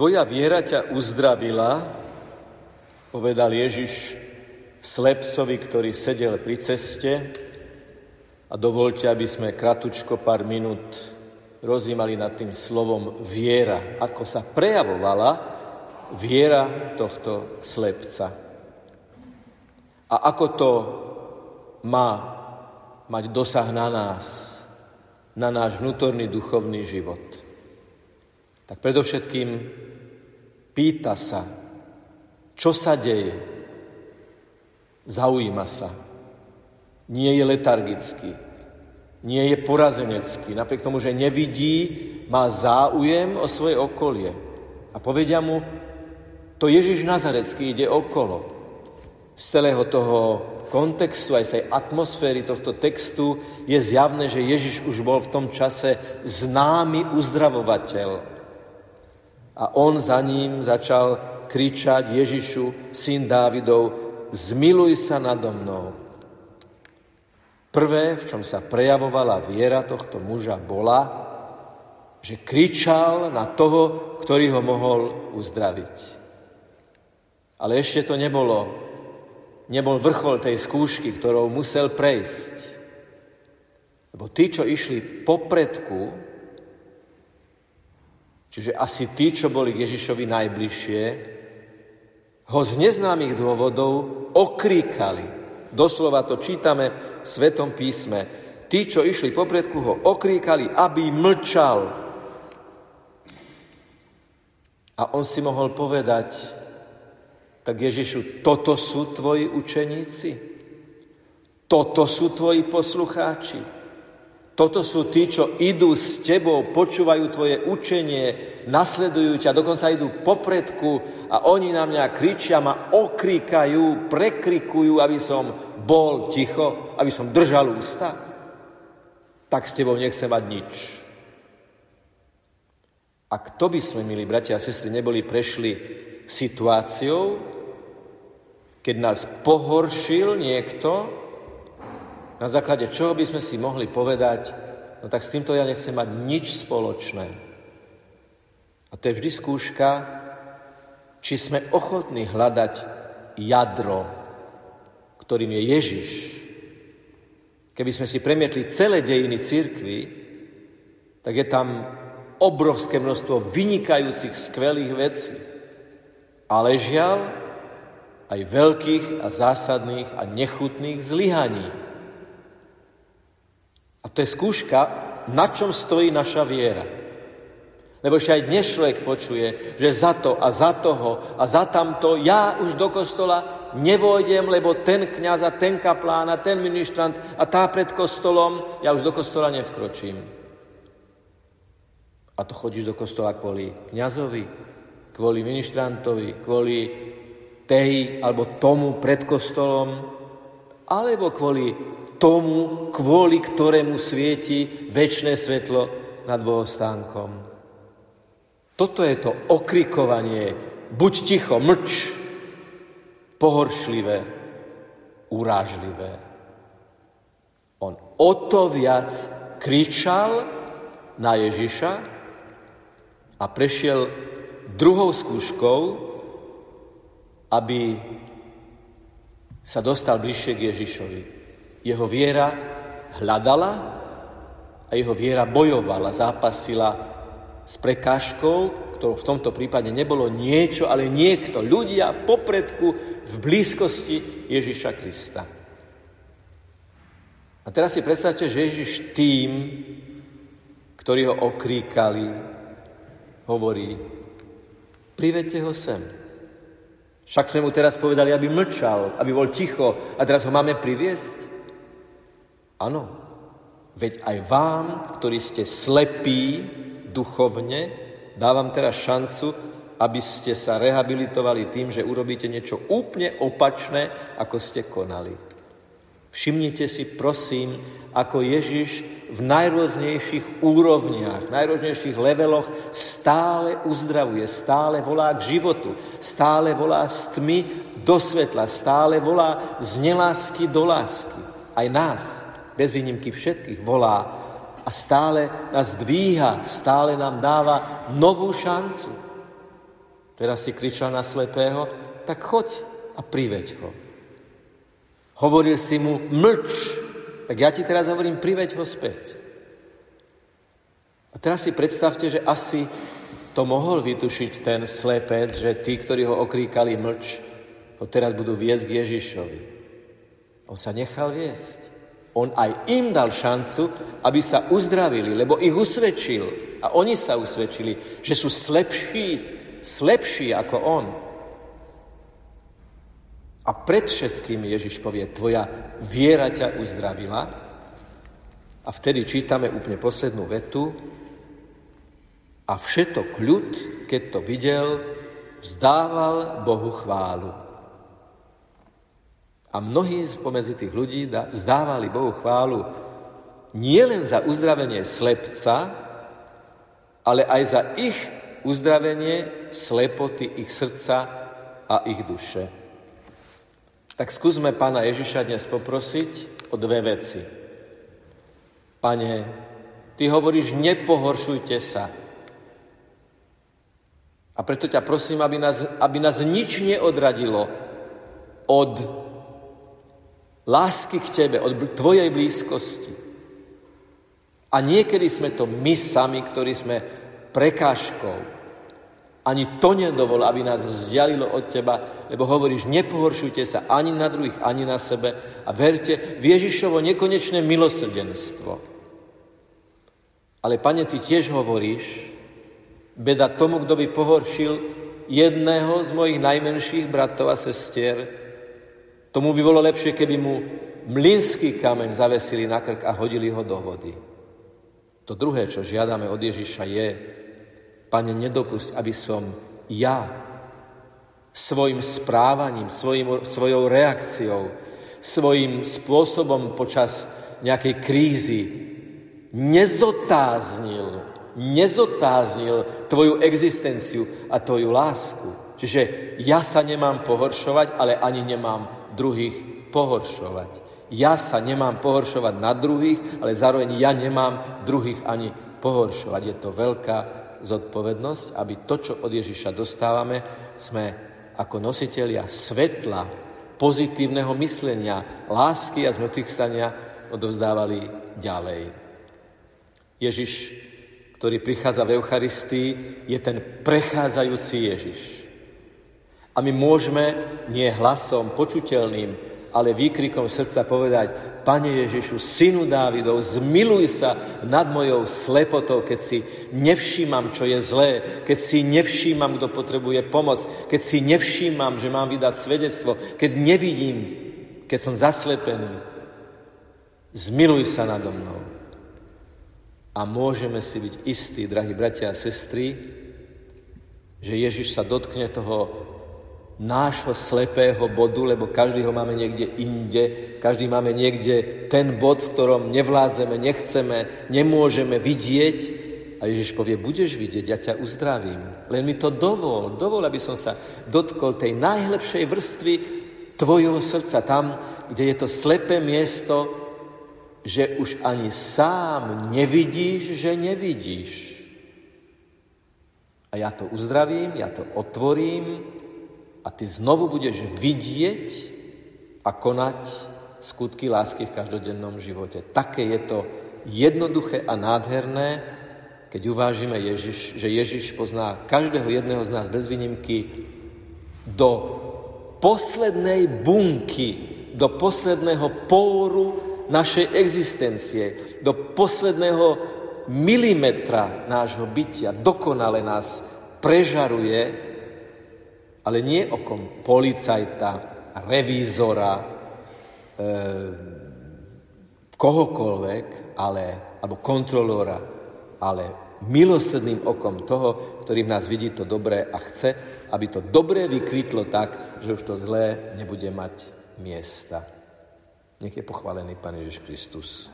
Tvoja viera ťa uzdravila, povedal Ježiš slepcovi, ktorý sedel pri ceste. A dovolte, aby sme kratučko pár minút rozímali nad tým slovom viera, ako sa prejavovala viera tohto slepca. A ako to má mať dosah na nás, na náš vnútorný duchovný život. Tak predovšetkým pýta sa, čo sa deje. Zaujíma sa. Nie je letargický. Nie je porazenecký. Napriek tomu, že nevidí, má záujem o svoje okolie. A povedia mu, to Ježiš Nazarecký ide okolo. Z celého toho kontextu, aj z tej atmosféry tohto textu je zjavné, že Ježiš už bol v tom čase známy uzdravovateľ. A on za ním začal kričať Ježišu, syn Dávidov, zmiluj sa nado mnou. Prvé, v čom sa prejavovala viera tohto muža, bola, že kričal na toho, ktorý ho mohol uzdraviť. Ale ešte to nebolo, nebol vrchol tej skúšky, ktorou musel prejsť. Lebo tí, čo išli popredku, Čiže asi tí, čo boli k Ježišovi najbližšie, ho z neznámych dôvodov okríkali. Doslova to čítame v Svetom písme. Tí, čo išli popredku, ho okríkali, aby mlčal. A on si mohol povedať, tak Ježišu, toto sú tvoji učeníci? Toto sú tvoji poslucháči? Toto sú tí, čo idú s tebou, počúvajú tvoje učenie, nasledujú ťa, dokonca idú popredku a oni na mňa kričia, ma okrikajú, prekrikujú, aby som bol ticho, aby som držal ústa. Tak s tebou nechcem mať nič. A kto by sme, milí bratia a sestry, neboli prešli situáciou, keď nás pohoršil niekto, na základe čoho by sme si mohli povedať, no tak s týmto ja nechcem mať nič spoločné. A to je vždy skúška, či sme ochotní hľadať jadro, ktorým je Ježiš. Keby sme si premietli celé dejiny církvy, tak je tam obrovské množstvo vynikajúcich, skvelých vecí. Ale žiaľ, aj veľkých a zásadných a nechutných zlyhaní. A to je skúška, na čom stojí naša viera. Lebo ešte aj dnes človek počuje, že za to a za toho a za tamto ja už do kostola nevojdem, lebo ten kňaz a ten kaplán a ten ministrant a tá pred kostolom, ja už do kostola nevkročím. A to chodíš do kostola kvôli kňazovi, kvôli ministrantovi, kvôli tej alebo tomu pred kostolom, alebo kvôli tomu, kvôli ktorému svieti väčšie svetlo nad bohostánkom. Toto je to okrikovanie, buď ticho, mlč, pohoršlivé, urážlivé. On o to viac kričal na Ježiša a prešiel druhou skúškou, aby sa dostal bližšie k Ježišovi. Jeho viera hľadala a jeho viera bojovala, zápasila s prekážkou, ktorou v tomto prípade nebolo niečo, ale niekto. Ľudia popredku v blízkosti Ježiša Krista. A teraz si predstavte, že Ježiš tým, ktorí ho okríkali, hovorí, privedte ho sem. Však sme mu teraz povedali, aby mlčal, aby bol ticho a teraz ho máme priviesť. Áno, veď aj vám, ktorí ste slepí duchovne, dávam teraz šancu, aby ste sa rehabilitovali tým, že urobíte niečo úplne opačné, ako ste konali. Všimnite si, prosím, ako Ježiš v najrôznejších úrovniach, najrôznejších leveloch stále uzdravuje, stále volá k životu, stále volá z tmy do svetla, stále volá z nelásky do lásky. Aj nás, bez výnimky všetkých volá a stále nás dvíha, stále nám dáva novú šancu. Teraz si kričal na slepého, tak choď a priveď ho. Hovoril si mu, mlč, tak ja ti teraz hovorím, priveď ho späť. A teraz si predstavte, že asi to mohol vytušiť ten slepec, že tí, ktorí ho okríkali mlč, ho teraz budú viesť k Ježišovi. On sa nechal viesť. On aj im dal šancu, aby sa uzdravili, lebo ich usvedčil. A oni sa usvedčili, že sú slepší, slepší ako on. A pred všetkým Ježiš povie, tvoja viera ťa uzdravila. A vtedy čítame úplne poslednú vetu, a všetok ľud, keď to videl, vzdával Bohu chválu. A mnohí spomedzi tých ľudí vzdávali Bohu chválu nie len za uzdravenie slepca, ale aj za ich uzdravenie slepoty ich srdca a ich duše. Tak skúsme pána Ježiša dnes poprosiť o dve veci. Pane, ty hovoríš, nepohoršujte sa. A preto ťa prosím, aby nás, aby nás nič neodradilo od lásky k Tebe, od Tvojej blízkosti. A niekedy sme to my sami, ktorí sme prekážkou. Ani to nedovol, aby nás vzdialilo od Teba, lebo hovoríš, nepohoršujte sa ani na druhých, ani na sebe a verte v Ježišovo nekonečné milosrdenstvo. Ale, Pane, Ty tiež hovoríš, Beda tomu, kto by pohoršil jedného z mojich najmenších bratov a sestier, tomu by bolo lepšie, keby mu mlinský kameň zavesili na krk a hodili ho do vody. To druhé, čo žiadame od Ježiša je, Pane, nedopusť, aby som ja svojim správaním, svojim, svojou reakciou, svojim spôsobom počas nejakej krízy nezotáznil nezotáznil tvoju existenciu a tvoju lásku. Čiže ja sa nemám pohoršovať, ale ani nemám druhých pohoršovať. Ja sa nemám pohoršovať na druhých, ale zároveň ja nemám druhých ani pohoršovať. Je to veľká zodpovednosť, aby to, čo od Ježiša dostávame, sme ako nositelia svetla, pozitívneho myslenia, lásky a zmrtvých stania odovzdávali ďalej. Ježiš ktorý prichádza v Eucharistii, je ten prechádzajúci Ježiš. A my môžeme nie hlasom počuteľným, ale výkrikom srdca povedať, Pane Ježišu, synu Dávidov, zmiluj sa nad mojou slepotou, keď si nevšímam, čo je zlé, keď si nevšímam, kto potrebuje pomoc, keď si nevšímam, že mám vydať svedectvo, keď nevidím, keď som zaslepený. Zmiluj sa nado mnou. A môžeme si byť istí, drahí bratia a sestry, že Ježiš sa dotkne toho nášho slepého bodu, lebo každý ho máme niekde inde, každý máme niekde ten bod, v ktorom nevládzeme, nechceme, nemôžeme vidieť. A Ježiš povie, budeš vidieť, ja ťa uzdravím. Len mi to dovol, dovol, aby som sa dotkol tej najlepšej vrstvy tvojho srdca, tam, kde je to slepé miesto, že už ani sám nevidíš, že nevidíš. A ja to uzdravím, ja to otvorím a ty znovu budeš vidieť a konať skutky lásky v každodennom živote. Také je to jednoduché a nádherné, keď uvážime Ježiš, že Ježiš pozná každého jedného z nás bez výnimky do poslednej bunky, do posledného póru našej existencie, do posledného milimetra nášho bytia, dokonale nás prežaruje, ale nie okom policajta, revízora, e, kohokoľvek, ale, alebo kontrolóra, ale milosrdným okom toho, ktorý v nás vidí to dobré a chce, aby to dobré vykvitlo tak, že už to zlé nebude mať miesta. Nech je pochválený Pán Ježiš Kristus.